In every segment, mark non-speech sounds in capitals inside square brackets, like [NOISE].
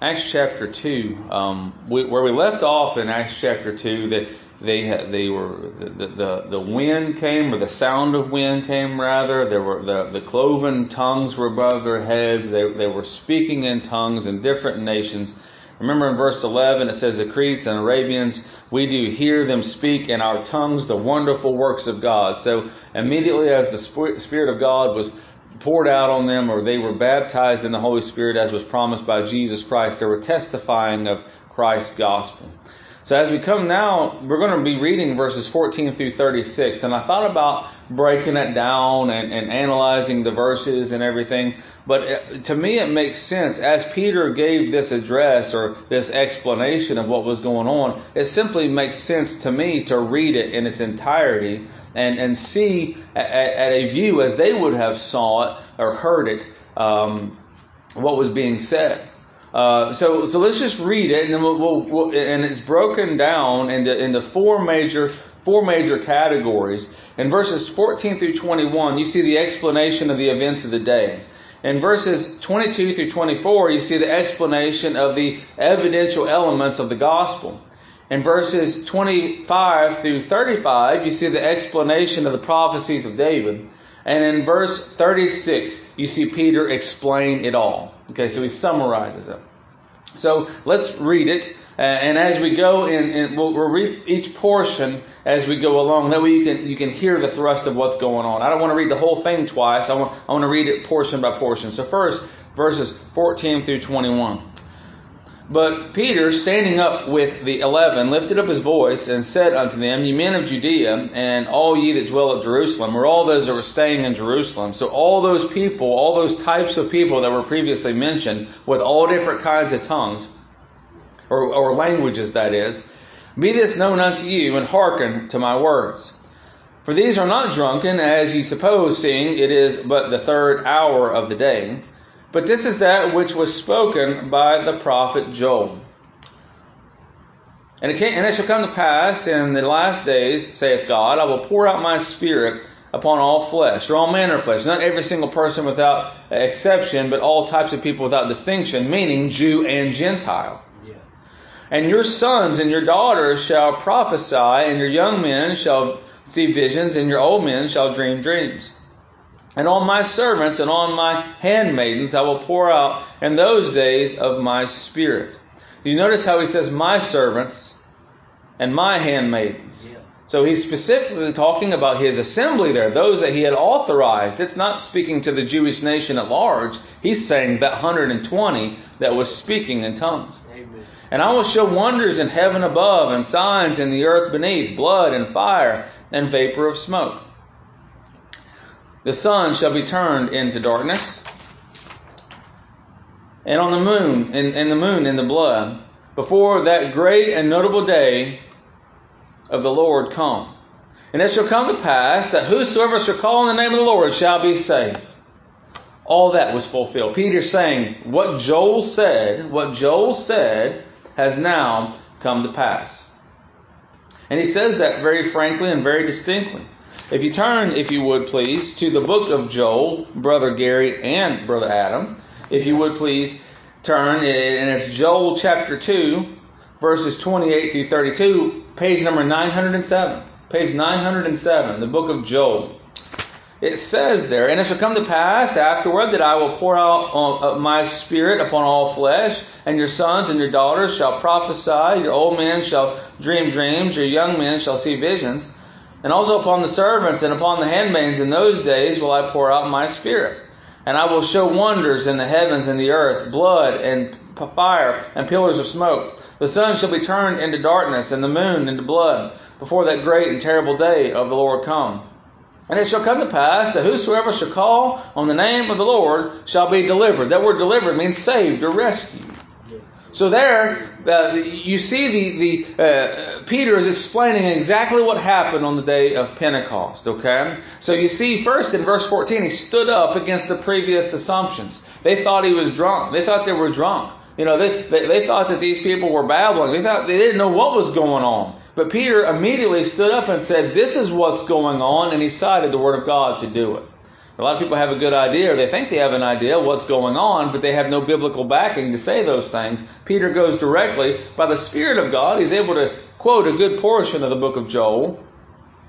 Acts chapter two, um, we, where we left off in Acts chapter two, that they they were the, the the wind came or the sound of wind came rather. There were the the cloven tongues were above their heads. They they were speaking in tongues in different nations. Remember in verse 11 it says the Cretes and Arabians we do hear them speak in our tongues the wonderful works of God. So immediately as the Spirit of God was poured out on them or they were baptized in the Holy Spirit as was promised by Jesus Christ. They were testifying of Christ's gospel. So as we come now, we're going to be reading verses 14 through 36. And I thought about breaking it down and, and analyzing the verses and everything. But it, to me, it makes sense. As Peter gave this address or this explanation of what was going on, it simply makes sense to me to read it in its entirety and, and see at, at a view as they would have saw it or heard it, um, what was being said. Uh, so, so let's just read it, and then we'll, we'll, we'll, and it's broken down into into four major four major categories. In verses 14 through 21, you see the explanation of the events of the day. In verses 22 through 24, you see the explanation of the evidential elements of the gospel. In verses 25 through 35, you see the explanation of the prophecies of David. And in verse 36, you see Peter explain it all. Okay, so he summarizes it. So let's read it. Uh, and as we go in, in we'll, we'll, read each portion as we go along. That way you can you can hear the thrust of what's going on. I don't want to read the whole thing twice. I want I want to read it portion by portion. So first, verses 14 through 21. But Peter, standing up with the eleven, lifted up his voice and said unto them, Ye men of Judea, and all ye that dwell at Jerusalem, or all those that were staying in Jerusalem. So all those people, all those types of people that were previously mentioned, with all different kinds of tongues, or, or languages that is, be this known unto you, and hearken to my words. For these are not drunken, as ye suppose, seeing it is but the third hour of the day. But this is that which was spoken by the prophet Joel. And it, came, and it shall come to pass in the last days, saith God, I will pour out my spirit upon all flesh, or all manner of flesh. Not every single person without exception, but all types of people without distinction, meaning Jew and Gentile. Yeah. And your sons and your daughters shall prophesy, and your young men shall see visions, and your old men shall dream dreams. And on my servants and on my handmaidens I will pour out in those days of my spirit. Do you notice how he says my servants and my handmaidens? Yeah. So he's specifically talking about his assembly there, those that he had authorized. It's not speaking to the Jewish nation at large. He's saying that 120 that was speaking in tongues. Amen. And I will show wonders in heaven above and signs in the earth beneath, blood and fire and vapor of smoke. The sun shall be turned into darkness, and on the moon, and, and the moon in the blood, before that great and notable day of the Lord come. And it shall come to pass that whosoever shall call on the name of the Lord shall be saved. All that was fulfilled. Peter's saying what Joel said, what Joel said has now come to pass. And he says that very frankly and very distinctly. If you turn, if you would please, to the book of Joel, Brother Gary and Brother Adam, if you would please turn, and it's Joel chapter 2, verses 28 through 32, page number 907. Page 907, the book of Joel. It says there, And it shall come to pass afterward that I will pour out uh, my spirit upon all flesh, and your sons and your daughters shall prophesy, your old men shall dream dreams, your young men shall see visions. And also upon the servants and upon the handmaids in those days will I pour out my spirit. And I will show wonders in the heavens and the earth, blood and fire and pillars of smoke. The sun shall be turned into darkness and the moon into blood before that great and terrible day of the Lord come. And it shall come to pass that whosoever shall call on the name of the Lord shall be delivered. That word delivered means saved or rescued. So there, uh, you see the, the uh, Peter is explaining exactly what happened on the day of Pentecost. Okay, so you see first in verse 14, he stood up against the previous assumptions. They thought he was drunk. They thought they were drunk. You know, they, they, they thought that these people were babbling. They thought they didn't know what was going on. But Peter immediately stood up and said, "This is what's going on," and he cited the word of God to do it. A lot of people have a good idea, or they think they have an idea what's going on, but they have no biblical backing to say those things. Peter goes directly, by the Spirit of God, he's able to quote a good portion of the book of Joel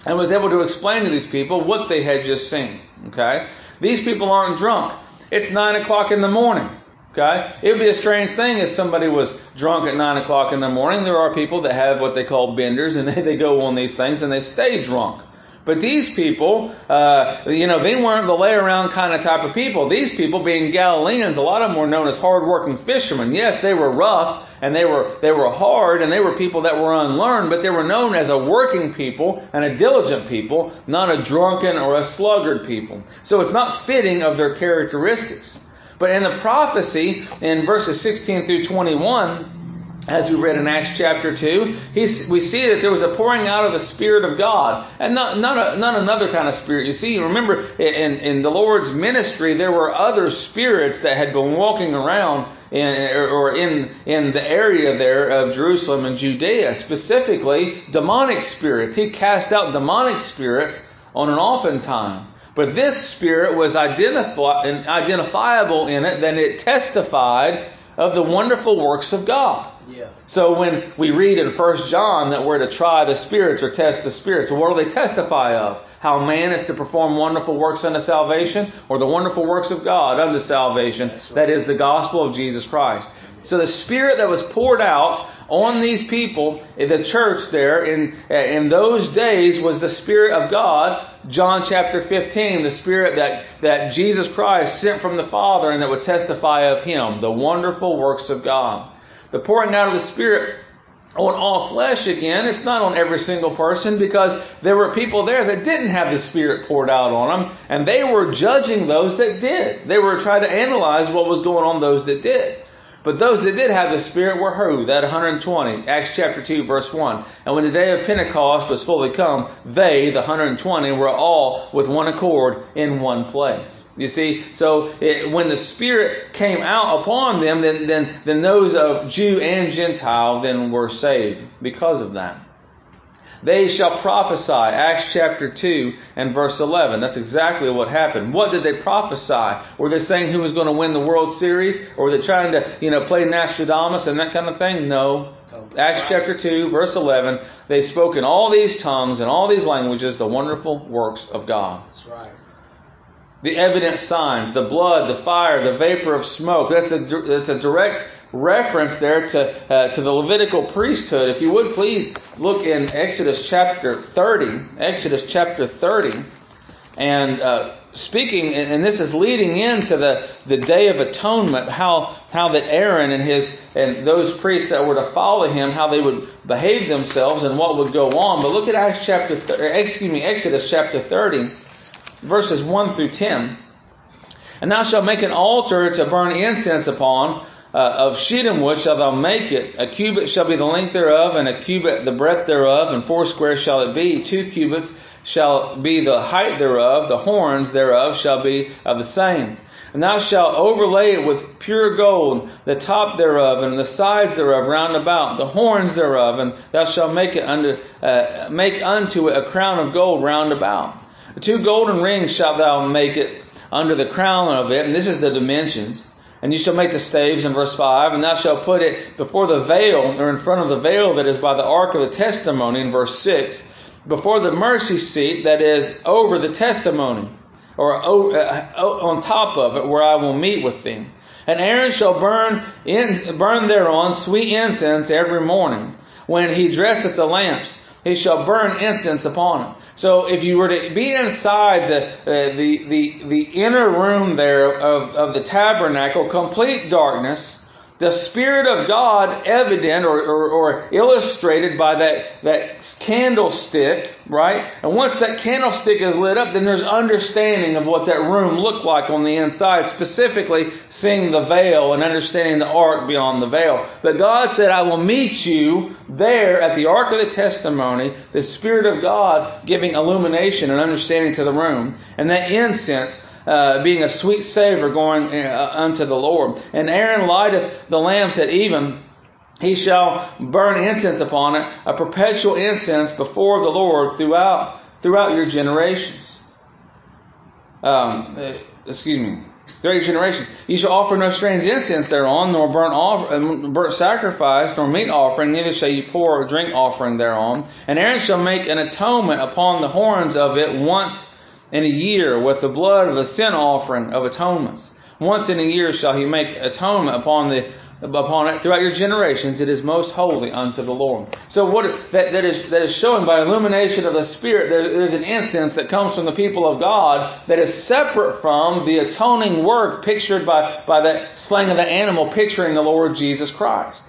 and was able to explain to these people what they had just seen. Okay? These people aren't drunk. It's 9 o'clock in the morning. Okay? It would be a strange thing if somebody was drunk at 9 o'clock in the morning. There are people that have what they call benders and they, [LAUGHS] they go on these things and they stay drunk. But these people, uh, you know, they weren't the lay around kind of type of people. These people, being Galileans, a lot of them were known as hard-working fishermen. Yes, they were rough and they were they were hard and they were people that were unlearned, but they were known as a working people and a diligent people, not a drunken or a sluggard people. So it's not fitting of their characteristics. But in the prophecy in verses 16 through 21, as we read in Acts chapter 2, we see that there was a pouring out of the Spirit of God. And not, not, a, not another kind of spirit. You see, remember, in, in the Lord's ministry, there were other spirits that had been walking around in, or in, in the area there of Jerusalem and Judea, specifically demonic spirits. He cast out demonic spirits on an often time. But this spirit was identifi- identifiable in it, then it testified of the wonderful works of God. Yeah. So when we read in 1 John that we're to try the spirits or test the spirits, what do they testify of? How man is to perform wonderful works unto salvation or the wonderful works of God unto salvation. Right. That is the gospel of Jesus Christ. So the spirit that was poured out on these people in the church there in in those days was the spirit of God John chapter 15 the spirit that that Jesus Christ sent from the Father and that would testify of him the wonderful works of God the pouring out of the spirit on all flesh again. It's not on every single person because there were people there that didn't have the Spirit poured out on them, and they were judging those that did. They were trying to analyze what was going on those that did. But those that did have the Spirit were who? That 120. Acts chapter 2, verse 1. And when the day of Pentecost was fully come, they, the 120, were all with one accord in one place. You see, so it, when the Spirit came out upon them, then, then, then those of Jew and Gentile then were saved because of that. They shall prophesy. Acts chapter 2 and verse 11. That's exactly what happened. What did they prophesy? Were they saying who was going to win the World Series? Or were they trying to, you know, play Nostradamus and that kind of thing? No. Acts chapter 2, verse 11. They spoke in all these tongues and all these languages the wonderful works of God. That's right. The evident signs, the blood, the fire, the vapor of smoke. That's a, that's a direct reference there to, uh, to the Levitical priesthood. If you would please look in Exodus chapter 30, Exodus chapter 30, and uh, speaking, and this is leading into the, the Day of Atonement, how, how that Aaron and his and those priests that were to follow him, how they would behave themselves and what would go on. But look at Acts chapter, excuse me, Exodus chapter 30 verses 1 through 10. And thou shalt make an altar to burn incense upon. Uh, of shittim wood shalt thou make it. A cubit shall be the length thereof, and a cubit the breadth thereof, and four foursquare shall it be. Two cubits shall be the height thereof. The horns thereof shall be of the same. And thou shalt overlay it with pure gold, the top thereof, and the sides thereof round about, the horns thereof, and thou shalt make it unto, uh, make unto it a crown of gold round about. Two golden rings shalt thou make it under the crown of it, and this is the dimensions. And you shall make the staves in verse 5, and thou shalt put it before the veil, or in front of the veil that is by the ark of the testimony in verse 6, before the mercy seat that is over the testimony, or uh, on top of it, where I will meet with thee. And Aaron shall burn, in, burn thereon sweet incense every morning. When he dresseth the lamps, he shall burn incense upon it. So if you were to be inside the, uh, the, the, the inner room there of, of the tabernacle, complete darkness, the Spirit of God evident or, or, or, illustrated by that, that candlestick, right? And once that candlestick is lit up, then there's understanding of what that room looked like on the inside, specifically seeing the veil and understanding the ark beyond the veil. But God said, I will meet you there at the ark of the testimony, the Spirit of God giving illumination and understanding to the room. And that incense uh, being a sweet savor going uh, unto the Lord. And Aaron lighteth the lamps at even. He shall burn incense upon it, a perpetual incense before the Lord throughout throughout your generations. um, uh, excuse me, throughout your generations. You shall offer no strange incense thereon, nor burnt, off, uh, burnt sacrifice, nor meat offering, neither shall you pour a drink offering thereon. And Aaron shall make an atonement upon the horns of it once in a year with the blood of the sin offering of atonements. Once in a year shall he make atonement upon the upon it throughout your generations. It is most holy unto the Lord. So what that, that is that is showing by illumination of the Spirit, there, there's an incense that comes from the people of God that is separate from the atoning work pictured by by the slaying of the animal, picturing the Lord Jesus Christ.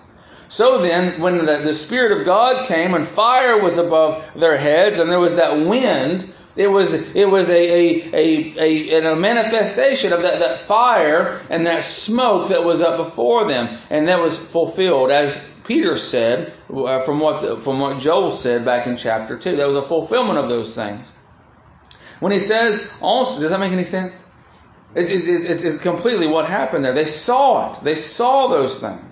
So then, when the, the Spirit of God came and fire was above their heads, and there was that wind it was, it was a, a, a, a, a manifestation of that, that fire and that smoke that was up before them. And that was fulfilled, as Peter said, uh, from what, the, from what Joel said back in chapter 2. That was a fulfillment of those things. When he says, also, does that make any sense? It, it, it's, it's completely what happened there. They saw it. They saw those things.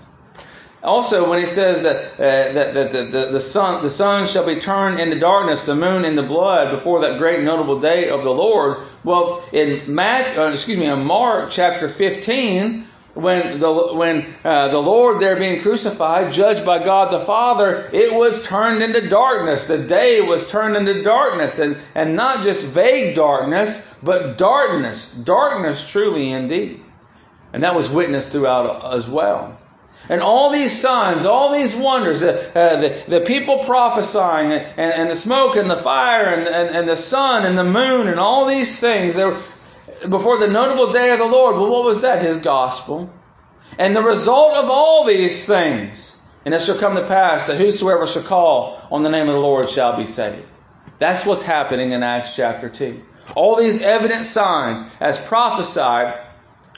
Also, when he says that, uh, that, that the, the, the, sun, the sun shall be turned into darkness, the moon into blood before that great notable day of the Lord, well, in Matthew, uh, excuse me, in Mark chapter 15, when the when uh, the Lord there being crucified, judged by God the Father, it was turned into darkness. The day was turned into darkness, and and not just vague darkness, but darkness, darkness truly indeed, and that was witnessed throughout as well. And all these signs, all these wonders, the, uh, the, the, people prophesying, and, and, the smoke and the fire and, and, and the sun and the moon and all these things, they were, before the notable day of the Lord. Well, what was that? His gospel. And the result of all these things, and it shall come to pass that whosoever shall call on the name of the Lord shall be saved. That's what's happening in Acts chapter 2. All these evident signs, as prophesied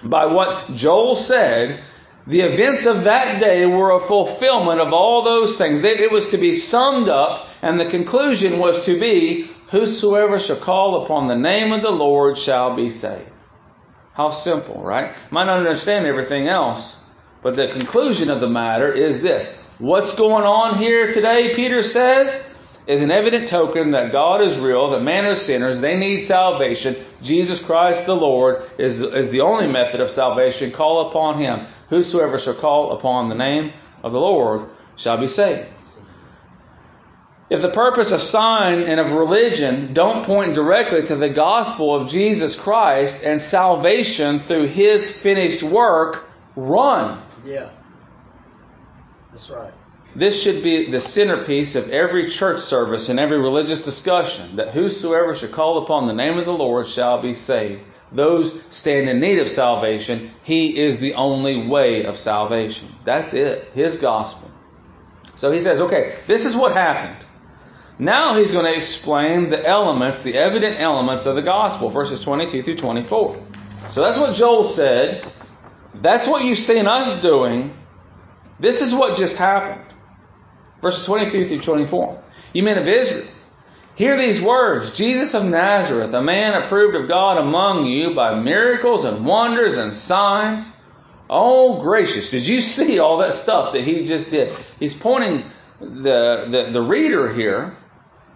by what Joel said, the events of that day were a fulfillment of all those things. It was to be summed up, and the conclusion was to be, Whosoever shall call upon the name of the Lord shall be saved. How simple, right? Might not understand everything else, but the conclusion of the matter is this. What's going on here today, Peter says, is an evident token that God is real, that man is sinners, they need salvation. Jesus Christ the Lord is, is the only method of salvation. Call upon Him. Whosoever shall call upon the name of the Lord shall be saved. If the purpose of sign and of religion don't point directly to the gospel of Jesus Christ and salvation through His finished work, run. Yeah. That's right. This should be the centerpiece of every church service and every religious discussion that whosoever shall call upon the name of the Lord shall be saved. Those stand in need of salvation. He is the only way of salvation. That's it. His gospel. So he says, okay, this is what happened. Now he's going to explain the elements, the evident elements of the gospel, verses 22 through 24. So that's what Joel said. That's what you've seen us doing. This is what just happened. Verses 23 through 24. You men of Israel, hear these words Jesus of Nazareth, a man approved of God among you by miracles and wonders and signs. Oh, gracious. Did you see all that stuff that he just did? He's pointing the, the, the reader here,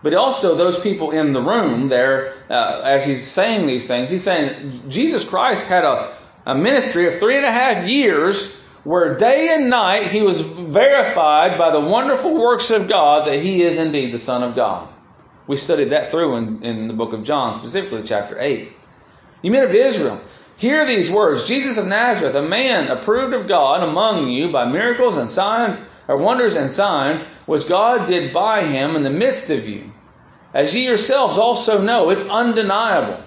but also those people in the room there uh, as he's saying these things. He's saying Jesus Christ had a, a ministry of three and a half years where day and night he was verified by the wonderful works of God that he is indeed the Son of God. We studied that through in, in the book of John, specifically chapter 8. You men of Israel, hear these words Jesus of Nazareth, a man approved of God among you by miracles and signs, or wonders and signs, which God did by him in the midst of you. As ye yourselves also know, it's undeniable.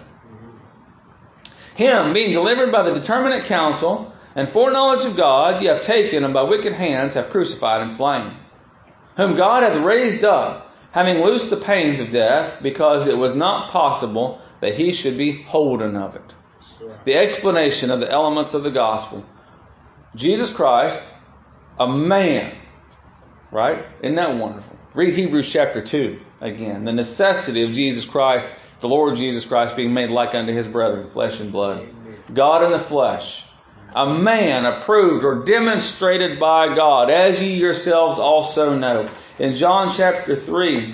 Him being delivered by the determinate counsel and foreknowledge of God ye have taken, and by wicked hands have crucified and slain. Whom God hath raised up, having loosed the pains of death, because it was not possible that he should be holden of it. The explanation of the elements of the gospel. Jesus Christ, a man, right? Isn't that wonderful? Read Hebrews chapter 2 again. The necessity of Jesus Christ, the Lord Jesus Christ, being made like unto his brethren, flesh and blood. God in the flesh a man approved or demonstrated by God, as ye yourselves also know. In John chapter 3,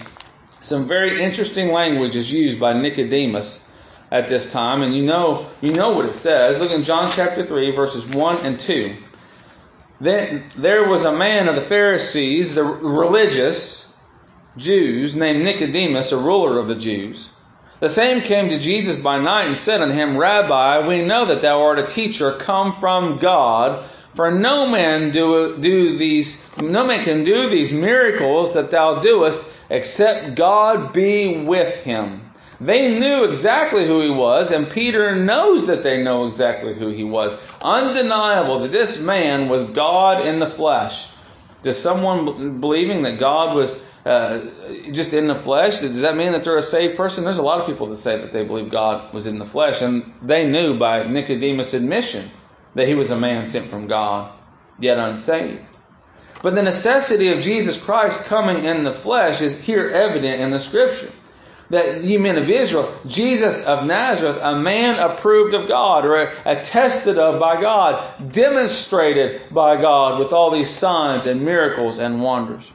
some very interesting language is used by Nicodemus. at this time, and you know you know what it says. Look in John chapter three, verses one and two. Then there was a man of the Pharisees, the religious Jews, named Nicodemus, a ruler of the Jews. The same came to Jesus by night and said unto him, Rabbi, we know that thou art a teacher come from God, for no man do, do these no man can do these miracles that thou doest except God be with him. They knew exactly who he was, and Peter knows that they know exactly who he was. Undeniable that this man was God in the flesh. Does someone believing that God was uh, just in the flesh, does that mean that they're a saved person? There's a lot of people that say that they believe God was in the flesh, and they knew by Nicodemus' admission that he was a man sent from God, yet unsaved. But the necessity of Jesus Christ coming in the flesh is here evident in the scripture. That you men of Israel, Jesus of Nazareth, a man approved of God or attested of by God, demonstrated by God with all these signs and miracles and wonders.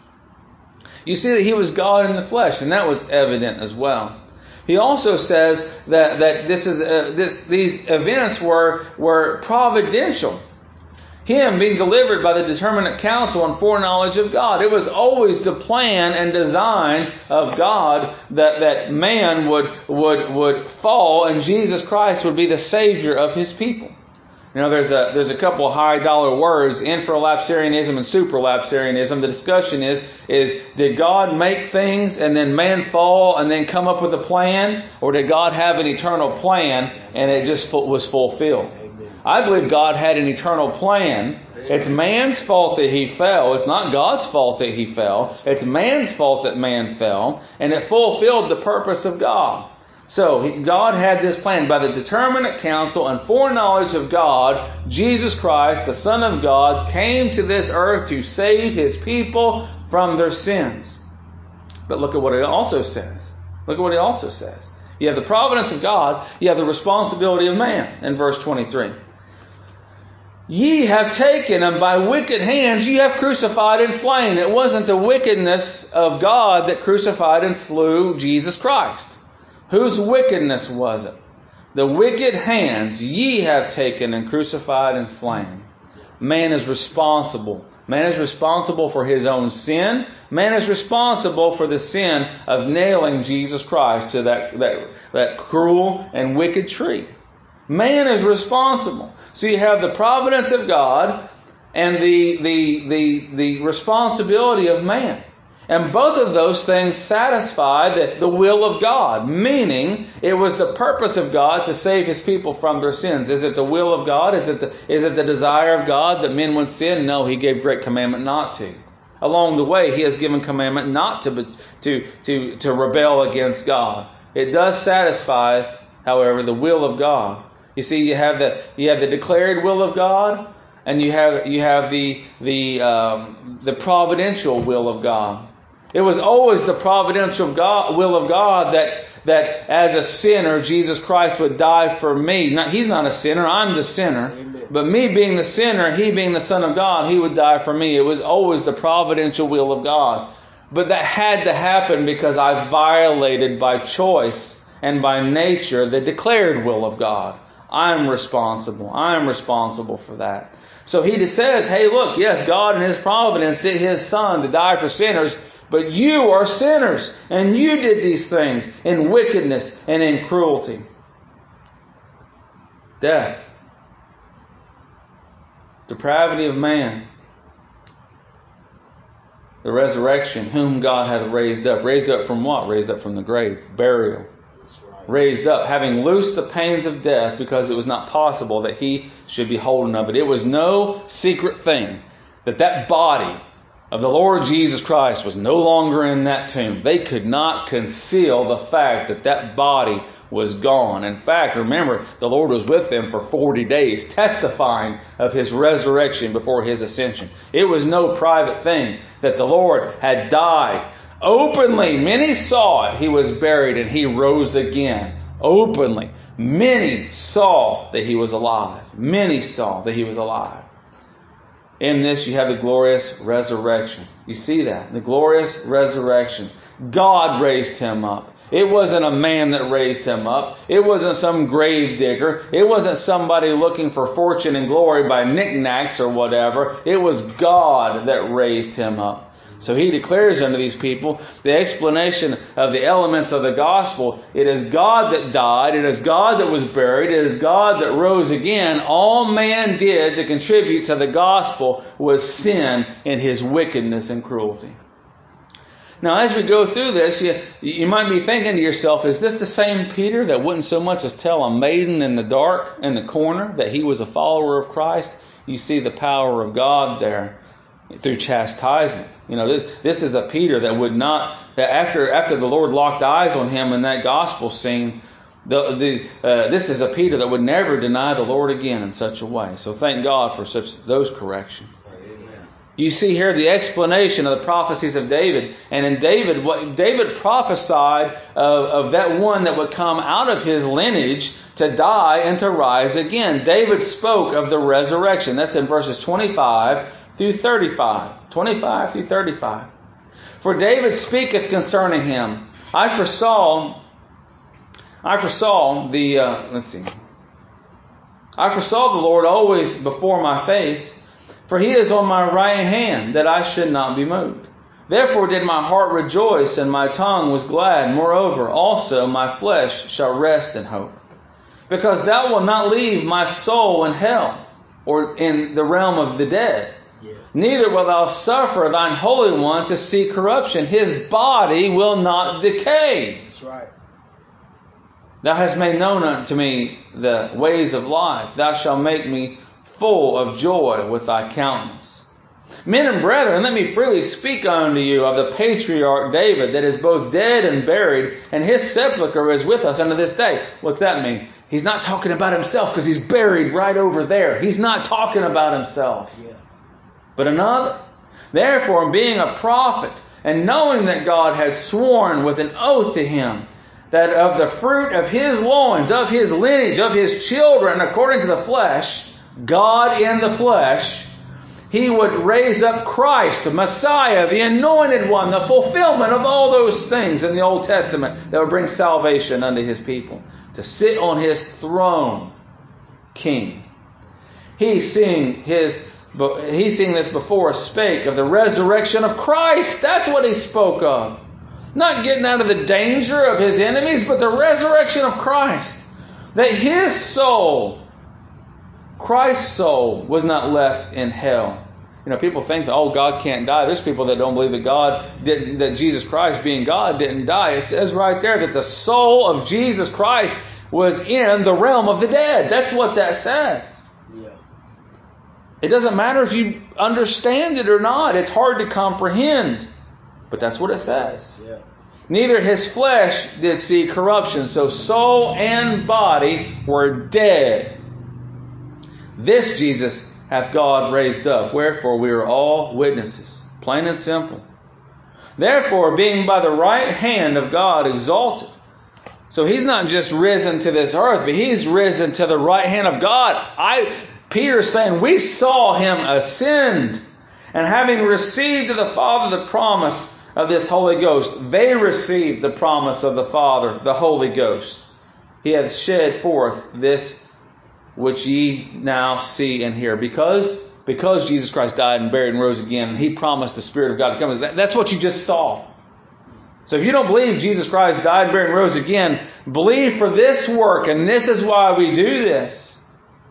You see that he was God in the flesh, and that was evident as well. He also says that, that this is uh, these events were were providential him being delivered by the determinate counsel and foreknowledge of God. It was always the plan and design of God that, that man would, would, would fall and Jesus Christ would be the Savior of His people. You know, there's a, there's a couple high dollar words, infralapsarianism and supralapsarianism. The discussion is, is did God make things and then man fall and then come up with a plan? Or did God have an eternal plan and it just was fulfilled? I believe God had an eternal plan. It's man's fault that he fell. It's not God's fault that he fell. It's man's fault that man fell. And it fulfilled the purpose of God. So God had this plan by the determinate counsel and foreknowledge of God. Jesus Christ, the Son of God, came to this earth to save his people from their sins. But look at what it also says. Look at what it also says. You have the providence of God, you have the responsibility of man in verse 23. Ye have taken and by wicked hands ye have crucified and slain. It wasn't the wickedness of God that crucified and slew Jesus Christ. Whose wickedness was it? The wicked hands ye have taken and crucified and slain. Man is responsible. Man is responsible for his own sin. Man is responsible for the sin of nailing Jesus Christ to that, that, that cruel and wicked tree. Man is responsible. So you have the providence of God and the, the, the, the responsibility of man. And both of those things satisfy the, will of God, meaning it was the purpose of God to save his people from their sins. Is it the will of God? Is it the, is it the desire of God that men would sin? No, he gave great commandment not to. Along the way, he has given commandment not to, to, to, to rebel against God. It does satisfy, however, the will of God. You see, you have the you have the declared will of God, and you have you have the the um, the providential will of God. It was always the providential God, will of God that that as a sinner, Jesus Christ would die for me. Not, he's not a sinner; I'm the sinner. Amen. But me being the sinner, he being the Son of God, he would die for me. It was always the providential will of God. But that had to happen because I violated by choice and by nature the declared will of God. I'm responsible. I'm responsible for that. So he says, hey, look, yes, God in his providence sent his son to die for sinners, but you are sinners, and you did these things in wickedness and in cruelty. Death. Depravity of man. The resurrection, whom God hath raised up. Raised up from what? Raised up from the grave. Burial raised up, having loosed the pains of death, because it was not possible that he should be holden of it. It was no secret thing that that body of the Lord Jesus Christ was no longer in that tomb. They could not conceal the fact that that body was gone. In fact, remember, the Lord was with them for 40 days, testifying of his resurrection before his ascension. It was no private thing that the Lord had died Openly, many saw it. He was buried and he rose again. Openly. Many saw that he was alive. Many saw that he was alive. In this, you have the glorious resurrection. You see that? The glorious resurrection. God raised him up. It wasn't a man that raised him up. It wasn't some grave digger. It wasn't somebody looking for fortune and glory by knickknacks or whatever. It was God that raised him up. So he declares unto these people the explanation of the elements of the gospel. It is God that died. It is God that was buried. It is God that rose again. All man did to contribute to the gospel was sin in his wickedness and cruelty. Now, as we go through this, you, you might be thinking to yourself, is this the same Peter that wouldn't so much as tell a maiden in the dark in the corner that he was a follower of Christ? You see the power of God there through chastisement. You know, this, this is a Peter that would not, that after, after the Lord locked eyes on him in that gospel scene, the, the, uh, this is a Peter that would never deny the Lord again in such a way. So thank God for such those corrections. You see here the explanation of the prophecies of David. And in David, what David prophesied of, of that one that would come out of his lineage to die and to rise again. David spoke of the resurrection. That's in verses 25 through 35. 25 through 35. For David speaketh concerning him. I foresaw, I foresaw the, uh, let's see. I foresaw the Lord always before my face for he is on my right hand, that I should not be moved. Therefore did my heart rejoice, and my tongue was glad. Moreover, also my flesh shall rest in hope. Because thou wilt not leave my soul in hell, or in the realm of the dead. Neither wilt thou suffer thine Holy One to see corruption. His body will not decay. That's right. Thou hast made known unto me the ways of life. Thou shalt make me full of joy with thy countenance. Men and brethren, let me freely speak unto you of the patriarch David that is both dead and buried, and his sepulchre is with us unto this day. What's that mean? He's not talking about himself because he's buried right over there. He's not talking about himself. Yeah. But another. Therefore, being a prophet, and knowing that God had sworn with an oath to him, that of the fruit of his loins, of his lineage, of his children, according to the flesh, God in the flesh, he would raise up Christ, the Messiah, the anointed one, the fulfillment of all those things in the Old Testament that would bring salvation unto his people, to sit on his throne, king. He seeing his he seeing this before spake of the resurrection of Christ. That's what he spoke of. Not getting out of the danger of his enemies, but the resurrection of Christ. That his soul Christ's soul was not left in hell. You know, people think that, oh, God can't die. There's people that don't believe that God didn't, that Jesus Christ being God didn't die. It says right there that the soul of Jesus Christ was in the realm of the dead. That's what that says. It doesn't matter if you understand it or not. It's hard to comprehend. But that's what it says. Yeah. Neither his flesh did see corruption. So soul and body were dead this Jesus hath God raised up, wherefore we are all witnesses. Plain and simple. Therefore, being by the right hand of God exalted. So he's not just risen to this earth, but he's risen to the right hand of God. I Peter's saying we saw him ascend. And having received of the Father the promise of this Holy Ghost, they received the promise of the Father, the Holy Ghost. He hath shed forth this which ye now see and hear. Because because Jesus Christ died and buried and rose again, He promised the Spirit of God to come. That's what you just saw. So if you don't believe Jesus Christ died, buried, and rose again, believe for this work, and this is why we do this.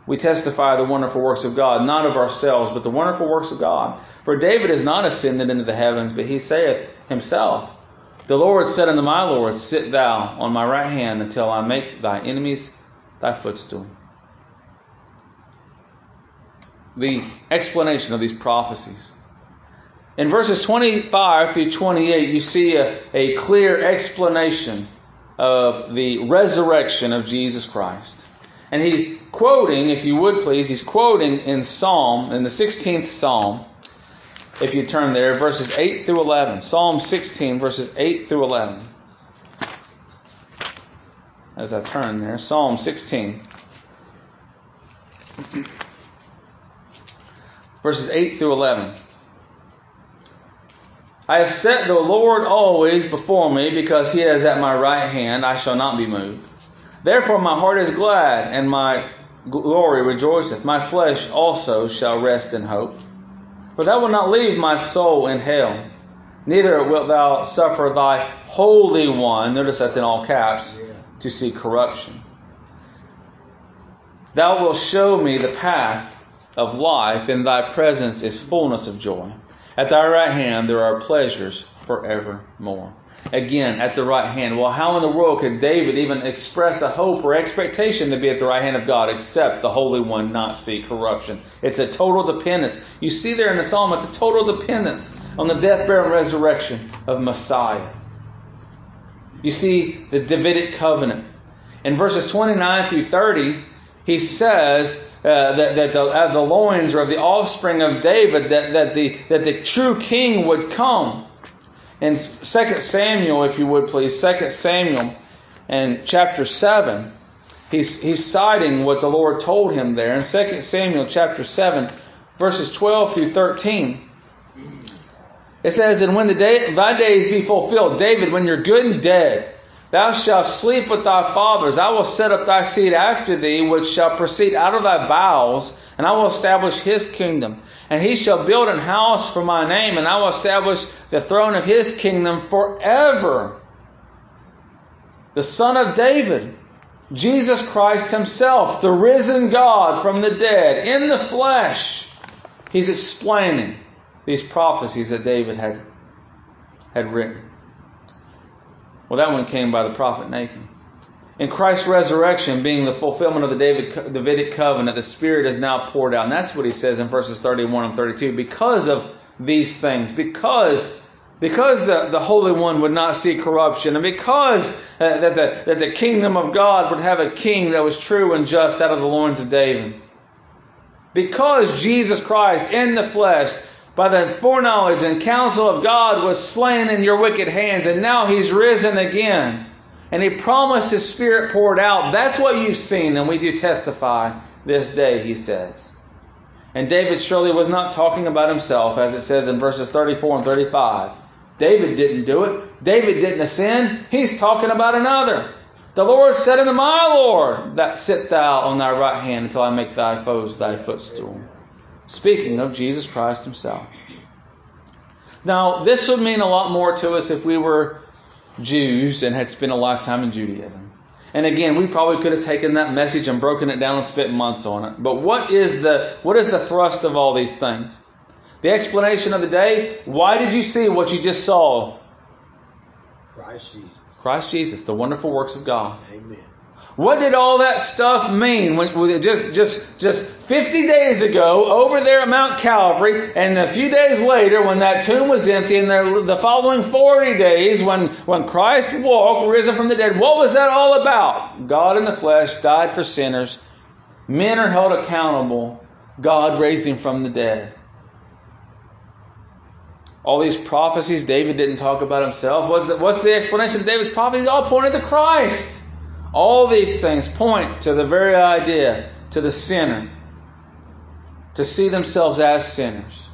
We testify the wonderful works of God, not of ourselves, but the wonderful works of God. For David is not ascended into the heavens, but he saith himself, The Lord said unto my Lord, Sit thou on my right hand until I make thy enemies thy footstool the explanation of these prophecies. In verses 25 through 28, you see a, a clear explanation of the resurrection of Jesus Christ. And he's quoting, if you would please, he's quoting in Psalm, in the 16th Psalm, if you turn there, verses 8 through 11. Psalm 16, verses 8 through 11. As I turn there, Psalm 16 verses 8 through 11. I have set the Lord always before me, because he is at my right hand, I shall not be moved. Therefore my heart is glad, and my glory rejoiceth. My flesh also shall rest in hope. For thou wilt not leave my soul in hell, neither wilt thou suffer thy Holy One, notice that's in all caps, to see corruption. Thou wilt show me the path of life, in thy presence is fullness of joy. At thy right hand there are pleasures forevermore. Again, at the right hand. Well, how in the world could David even express a hope or expectation to be at the right hand of God except the Holy One not see corruption? It's a total dependence. You see there in the Psalm, it's a total dependence on the death, burial, and resurrection of Messiah. You see the Davidic covenant. In verses 29 through 30, he says uh, that, that the, uh, the loins of the offspring of David, that, that, the, that the true king would come. In 2 Samuel, if you would please, 2 Samuel and chapter 7, he's, he's citing what the Lord told him there. In 2 Samuel chapter 7, verses 12 through 13, it says, And when the day, thy days be fulfilled, David, when you're good and dead, Thou shalt sleep with thy fathers. I will set up thy seed after thee, which shall proceed out of thy bowels, and I will establish his kingdom. And he shall build an house for my name, and I will establish the throne of his kingdom forever. The Son of David, Jesus Christ himself, the risen God from the dead, in the flesh, he's explaining these prophecies that David had, had written. Well, that one came by the prophet Nathan. In Christ's resurrection, being the fulfillment of the David, Davidic covenant, the Spirit is now poured out. And that's what he says in verses 31 and 32. Because of these things, because because the, the Holy One would not see corruption, and because uh, that, the, that the kingdom of God would have a king that was true and just out of the loins of David. Because Jesus Christ in the flesh by the foreknowledge and counsel of God was slain in your wicked hands, and now he's risen again. And he promised his spirit poured out. That's what you've seen, and we do testify this day, he says. And David surely was not talking about himself, as it says in verses 34 and 35. David didn't do it. David didn't ascend. He's talking about another. The Lord said unto my Lord, that sit thou on thy right hand until I make thy foes thy footstool. Speaking of Jesus Christ himself. Now, this would mean a lot more to us if we were Jews and had spent a lifetime in Judaism. And again, we probably could have taken that message and broken it down and spent months on it. But what is the what is the thrust of all these things? The explanation of the day, why did you see what you just saw? Christ Jesus. Christ Jesus, the wonderful works of God. Amen. What did all that stuff mean when, just, just, just 50 days ago over there at Mount Calvary and a few days later when that tomb was empty and the, following 40 days when, when Christ walked, risen from the dead, what was that all about? God in the flesh died for sinners. Men are held accountable. God raised him from the dead. All these prophecies, David didn't talk about himself. What's the, what's the explanation of David's prophecies? All pointed to Christ. All these things point to the very idea, to the sinner, to see themselves as sinners,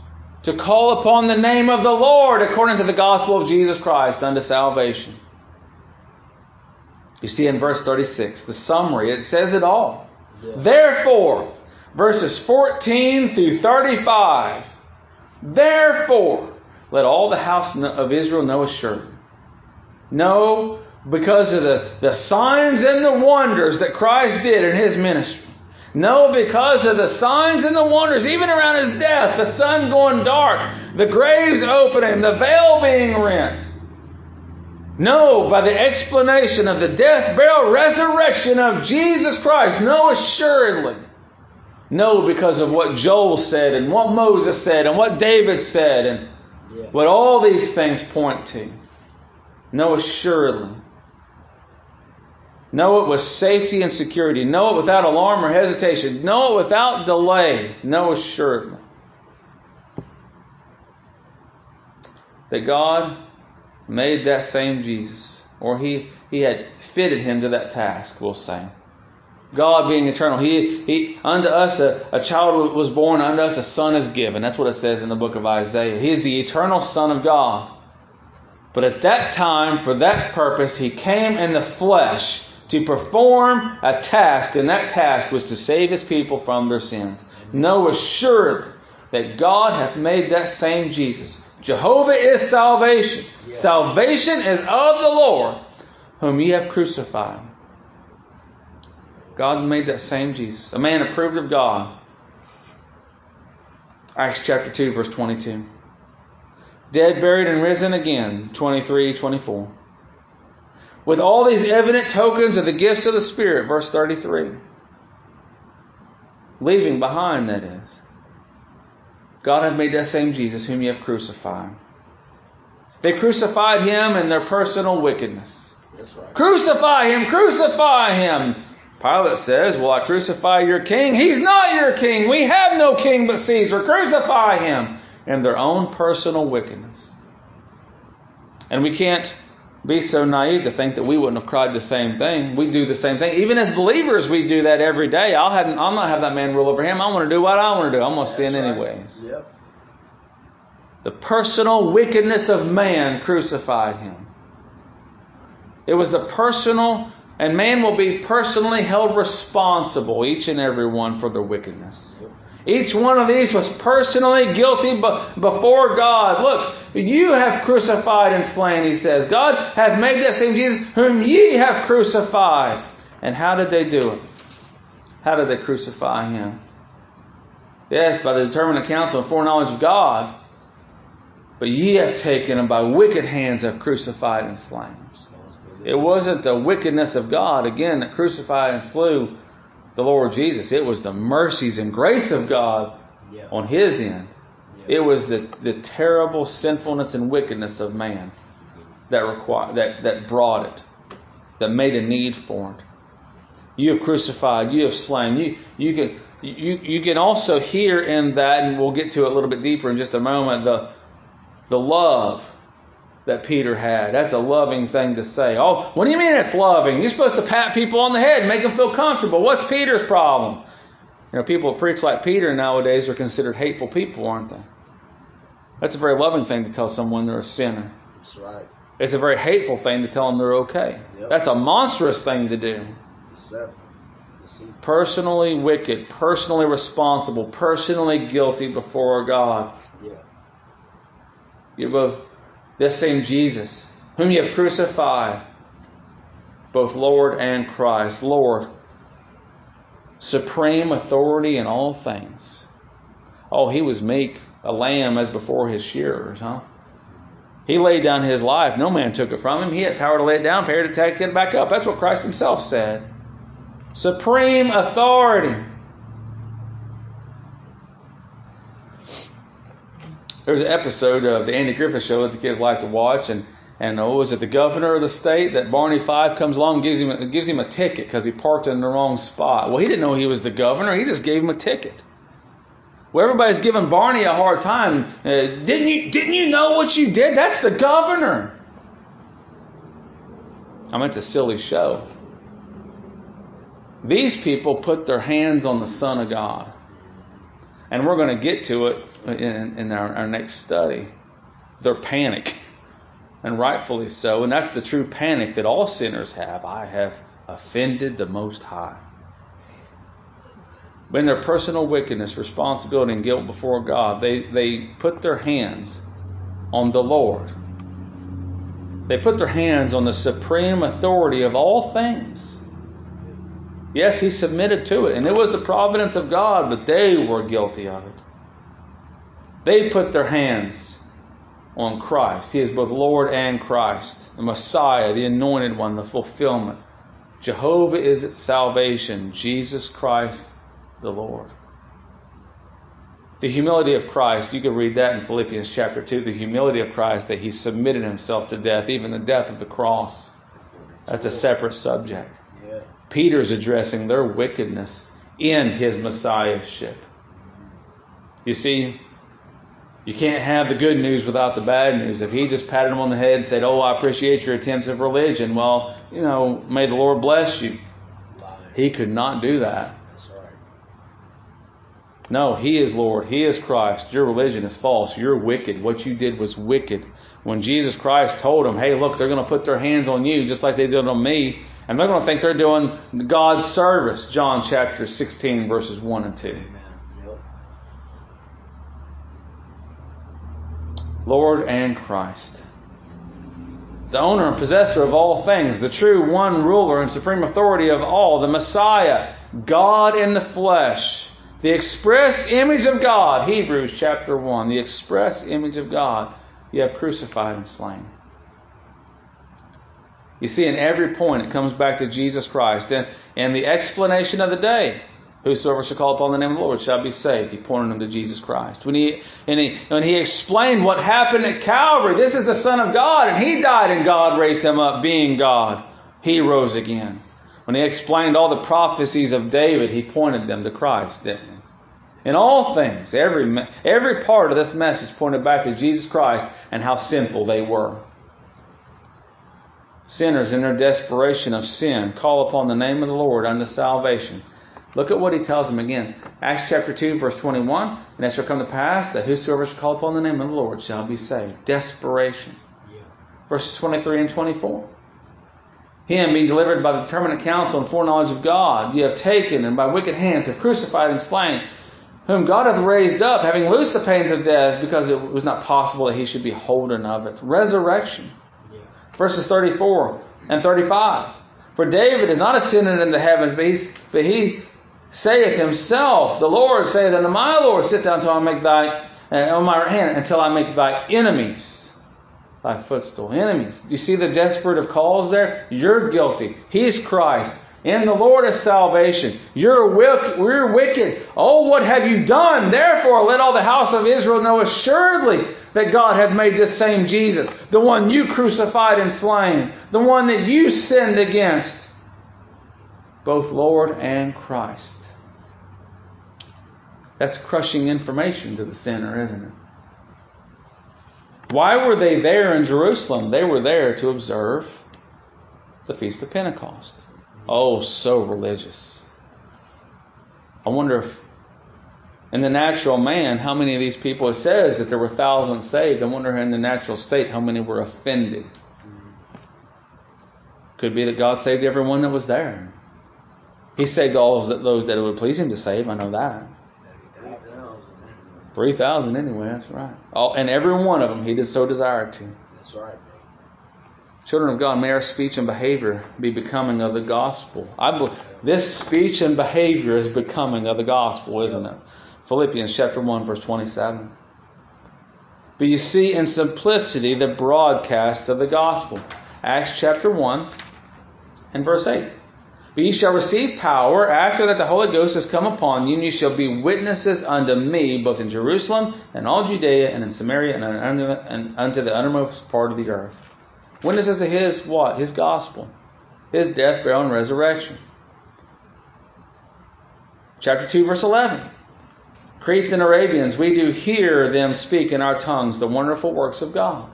to call upon the name of the Lord according to the gospel of Jesus Christ unto salvation. You see in verse 36, the summary, it says it all. Yeah. Therefore, verses 14 through 35, therefore, let all the house of Israel know assuredly. Know because of the, the signs and the wonders that Christ did in his ministry. Know, because of the signs and the wonders, even around his death, the sun going dark, the graves opening, the veil being rent. Know, by the explanation of the death, burial, resurrection of Jesus Christ. Know, assuredly. Know, because of what Joel said and what Moses said and what David said and yeah. what all these things point to. Know, assuredly. Know it with safety and security. Know it without alarm or hesitation. Know it without delay. Know assuredly that God made that same Jesus, or He, he had fitted him to that task, we'll say. God being eternal. He, he unto us a, a child was born, unto us a son is given. That's what it says in the book of Isaiah. He is the eternal Son of God. But at that time, for that purpose, he came in the flesh to perform a task, and that task was to save his people from their sins. Know assuredly that God hath made that same Jesus. Jehovah is salvation. Yeah. Salvation is of the Lord, whom ye have crucified. God made that same Jesus, a man approved of God. Acts chapter 2, verse 22. Dead, buried, and risen again, 23, 24. With all these evident tokens of the gifts of the Spirit, verse 33. Leaving behind, that is. God hath made that same Jesus whom ye have crucified. They crucified him in their personal wickedness. That's right. Crucify him, crucify him. Pilate says, Will I crucify your king? He's not your king. We have no king but Caesar. Crucify him. In their own personal wickedness. And we can't be so naive to think that we wouldn't have cried the same thing. We do the same thing. Even as believers, we do that every day. I'll, have, I'll not have that man rule over him. I want to do what I want to do. I'm going to sin right. anyways. Yep. The personal wickedness of man crucified him. It was the personal, and man will be personally held responsible, each and every one, for their wickedness. Yep. Each one of these was personally guilty before God. Look, you have crucified and slain, he says. God hath made that same Jesus whom ye have crucified. And how did they do it? How did they crucify him? Yes, by the determinate counsel and foreknowledge of God. But ye have taken him by wicked hands have crucified and slain. It wasn't the wickedness of God, again, that crucified and slew the Lord Jesus. It was the mercies and grace of God Yeah. on his end. Yeah. It was the, the terrible sinfulness and wickedness of man that required that, that brought it, that made a need for it. You have crucified, you have slain. You you can you you can also hear in that, and we'll get to it a little bit deeper in just a moment, the the love that Peter had. That's a loving thing to say. Oh, what do you mean it's loving? You're supposed to pat people on the head and make them feel comfortable. What's Peter's problem? You know, people who preach like Peter nowadays are considered hateful people, aren't they? That's a very loving thing to tell someone they're a sinner. That's right. It's a very hateful thing to tell them they're okay. Yep. That's a monstrous thing to do. Personally wicked, personally responsible, personally guilty before God. Yeah. You both this same Jesus, whom you have crucified, both Lord and Christ. Lord, supreme authority in all things. Oh, he was meek, a lamb as before his shearers, huh? He laid down his life. No man took it from him. He had power to lay it down, power to take it back up. That's what Christ himself said. Supreme authority. There was an episode of the Andy Griffith Show that the kids like to watch, and and was it the governor of the state that Barney Fife comes along and gives him gives him a ticket because he parked in the wrong spot. Well, he didn't know he was the governor. He just gave him a ticket. Well, everybody's giving Barney a hard time. Uh, didn't you didn't you know what you did? That's the governor. I mean, it's a silly show. These people put their hands on the Son of God. And we're going to get to it in, in our, our next study. They're panic, and rightfully so. And that's the true panic that all sinners have. I have offended the Most High. In their personal wickedness, responsibility, and guilt before God, they, they put their hands on the Lord. They put their hands on the supreme authority of all things. Yes, he submitted to it, and it was the providence of God, but they were guilty of it. They put their hands on Christ. He is both Lord and Christ, the Messiah, the anointed one, the fulfillment. Jehovah is its salvation, Jesus Christ the Lord. The humility of Christ, you can read that in Philippians chapter 2, the humility of Christ that he submitted himself to death, even the death of the cross. That's a separate subject. Yeah. Peter's addressing their wickedness in his messiahship. You see, you can't have the good news without the bad news. If he just patted him on the head and said, Oh, I appreciate your attempts of religion, well, you know, may the Lord bless you. He could not do that. No, He is Lord. He is Christ. Your religion is false. You're wicked. What you did was wicked. When Jesus Christ told them, hey, look, they're going to put their hands on you just like they did on me, and they're going to think they're doing God's service. John chapter 16, verses 1 and 2. Amen. Yep. Lord and Christ. The owner and possessor of all things, the true one ruler and supreme authority of all, the Messiah, God in the flesh, the express image of God, Hebrews chapter 1, the express image of God, you have crucified and slain. You see, in every point, it comes back to Jesus Christ. And, and the explanation of the day Whosoever shall call upon the name of the Lord shall be saved. He pointed them to Jesus Christ. When he, and he, when he explained what happened at Calvary, this is the Son of God, and he died and God raised him up, being God. He rose again. When he explained all the prophecies of David, he pointed them to Christ, didn't he? In all things, every, every part of this message pointed back to Jesus Christ and how sinful they were. Sinners, in their desperation of sin, call upon the name of the Lord unto salvation. Look at what he tells them again. Acts chapter 2, verse 21. And it shall come to pass that whosoever shall call upon the name of the Lord shall be saved. Desperation. Yeah. Verses 23 and 24. Him being delivered by the determinate counsel and foreknowledge of God, ye have taken and by wicked hands have crucified and slain, whom God hath raised up, having loosed the pains of death, because it was not possible that he should be holden of it. Resurrection. Yeah. Verses 34 and 35. For David is not ascended into the heavens, but, but he saith himself, The Lord saith unto my Lord, Sit down until I make thy uh, on my right hand until I make thy enemies thy footstool. Enemies. Do you see the desperate of calls there? You're guilty. He's Christ. In the Lord is salvation. You're, wick, you're wicked. Oh, what have you done? Therefore, let all the house of Israel know assuredly that God hath made this same Jesus, the one you crucified and slain, the one that you sinned against, both Lord and Christ. That's crushing information to the sinner, isn't it? Why were they there in Jerusalem? They were there to observe the Feast of Pentecost. Oh, so religious. I wonder if, in the natural man, how many of these people, it says that there were thousands saved. I wonder in the natural state how many were offended. Could be that God saved everyone that was there. He saved all those that it would please Him to save. I know that. 3,000 anyway, that's right. All, and every one of them he did so desired to. That's right. Children of God, may our speech and behavior be becoming of the gospel. I believe this speech and behavior is becoming of the gospel, isn't it? Philippians chapter 1, verse 27. But you see in simplicity the broadcast of the gospel. Acts chapter 1 and verse 8. But ye shall receive power after that the Holy Ghost has come upon you, and ye shall be witnesses unto me, both in Jerusalem and all Judea and in Samaria and unto the uttermost part of the earth. Witnesses of his what? His gospel. His death, burial, and resurrection. Chapter 2, verse 11. Cretes and Arabians, we do hear them speak in our tongues the wonderful works of God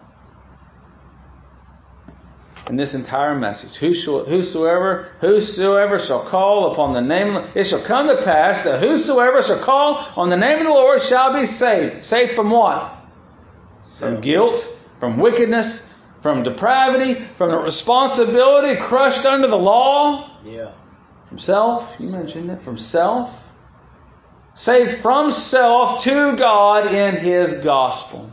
in this entire message. Whosoever, whosoever shall call upon the name, it shall come to pass that whosoever shall call on the name of the Lord shall be saved. Saved from what? From guilt, from wickedness, from depravity, from the responsibility, crushed under the law. Yeah. From self, you mentioned it, from self. Saved from self to God in His gospel.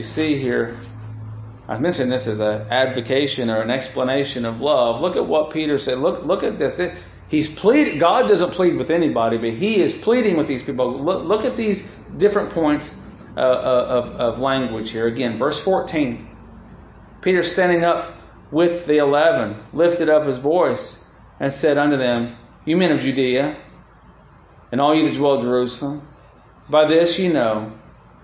You see here, I mentioned this as an advocation or an explanation of love. Look at what Peter said. Look, look at this. He's pleading. God doesn't plead with anybody, but he is pleading with these people. Look, look at these different points uh, of, of language here. Again, verse 14. Peter standing up with the eleven lifted up his voice and said unto them, You men of Judea, and all you that dwell in Jerusalem, by this ye know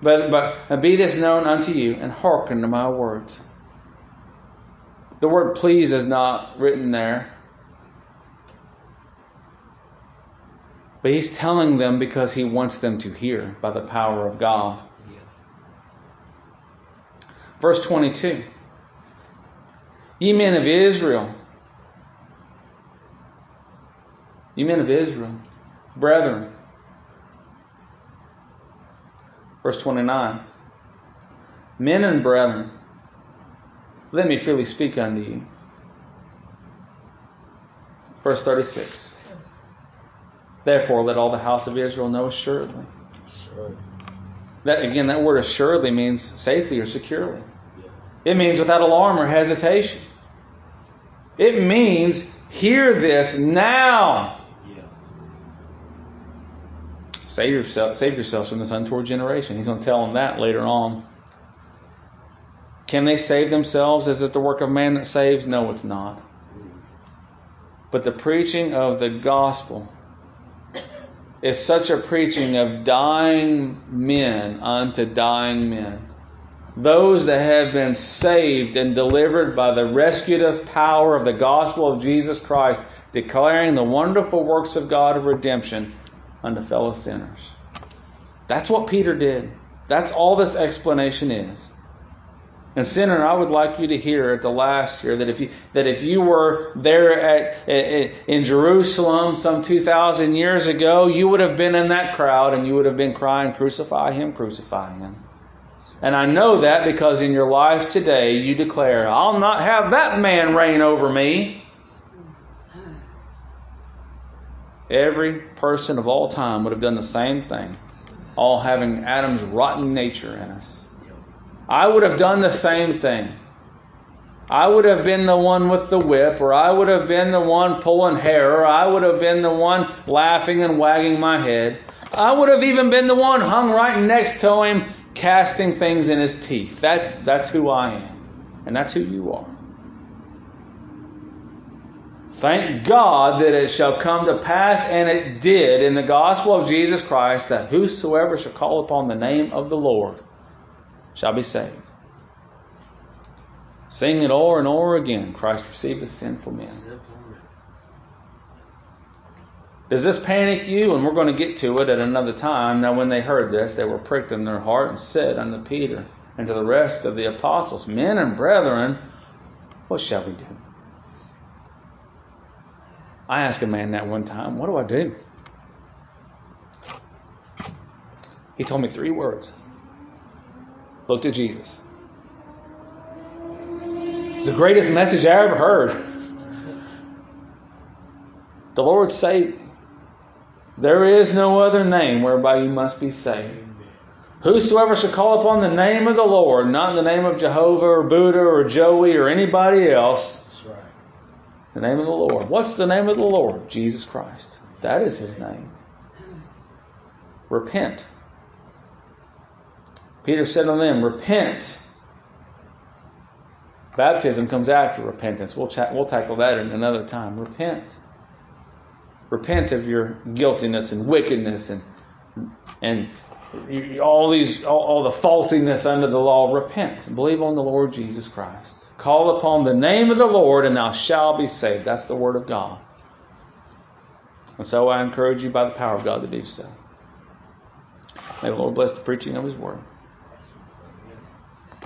but, but be this known unto you, and hearken to my words. The word please is not written there. But he's telling them because he wants them to hear by the power of God. Verse 22 Ye men of Israel, ye men of Israel, brethren. Verse 29. Men and brethren, let me freely speak unto you. Verse 36. Therefore, let all the house of Israel know assuredly. Sure. That again, that word assuredly means safely or securely. Yeah. It means without alarm or hesitation. It means hear this now. Yeah. Save yourself, save yourselves from this untoward generation. He's going to tell them that later on. Can they save themselves? Is it the work of man that saves? No, it's not. But the preaching of the gospel is such a preaching of dying men unto dying men. Those that have been saved and delivered by the rescuative power of the gospel of Jesus Christ, declaring the wonderful works of God of redemption unto fellow sinners. That's what Peter did. That's all this explanation is. And sinner, I would like you to hear at the last year that if you that if you were there at, at in Jerusalem some two thousand years ago, you would have been in that crowd and you would have been crying, "Crucify him! Crucify him!" And I know that because in your life today you declare, "I'll not have that man reign over me." Every person of all time would have done the same thing, all having Adam's rotten nature in us. I would have done the same thing. I would have been the one with the whip, or I would have been the one pulling hair, or I would have been the one laughing and wagging my head. I would have even been the one hung right next to him, casting things in his teeth. That's, that's who I am. And that's who you are. Thank God that it shall come to pass, and it did in the gospel of Jesus Christ, that whosoever shall call upon the name of the Lord shall be saved. Sing it o'er and o'er again. Christ receiveth sinful men. Does this panic you? And we're going to get to it at another time. Now, when they heard this, they were pricked in their heart and said unto Peter and to the rest of the apostles, Men and brethren, what shall we do? I asked a man that one time, What do I do? He told me three words. Look to Jesus. It's the greatest message I ever heard. The Lord saved. There is no other name whereby you must be saved. Whosoever shall call upon the name of the Lord, not in the name of Jehovah or Buddha or Joey or anybody else. The name of the Lord. What's the name of the Lord? Jesus Christ. That is his name. Repent. Peter said unto them, Repent. Baptism comes after repentance. We'll, we'll tackle that in another time. Repent. Repent of your guiltiness and wickedness and and all these all, all the faultiness under the law. Repent believe on the Lord Jesus Christ. Call upon the name of the Lord, and thou shalt be saved. That's the word of God. And so I encourage you by the power of God to do so. May the Lord bless the preaching of His word.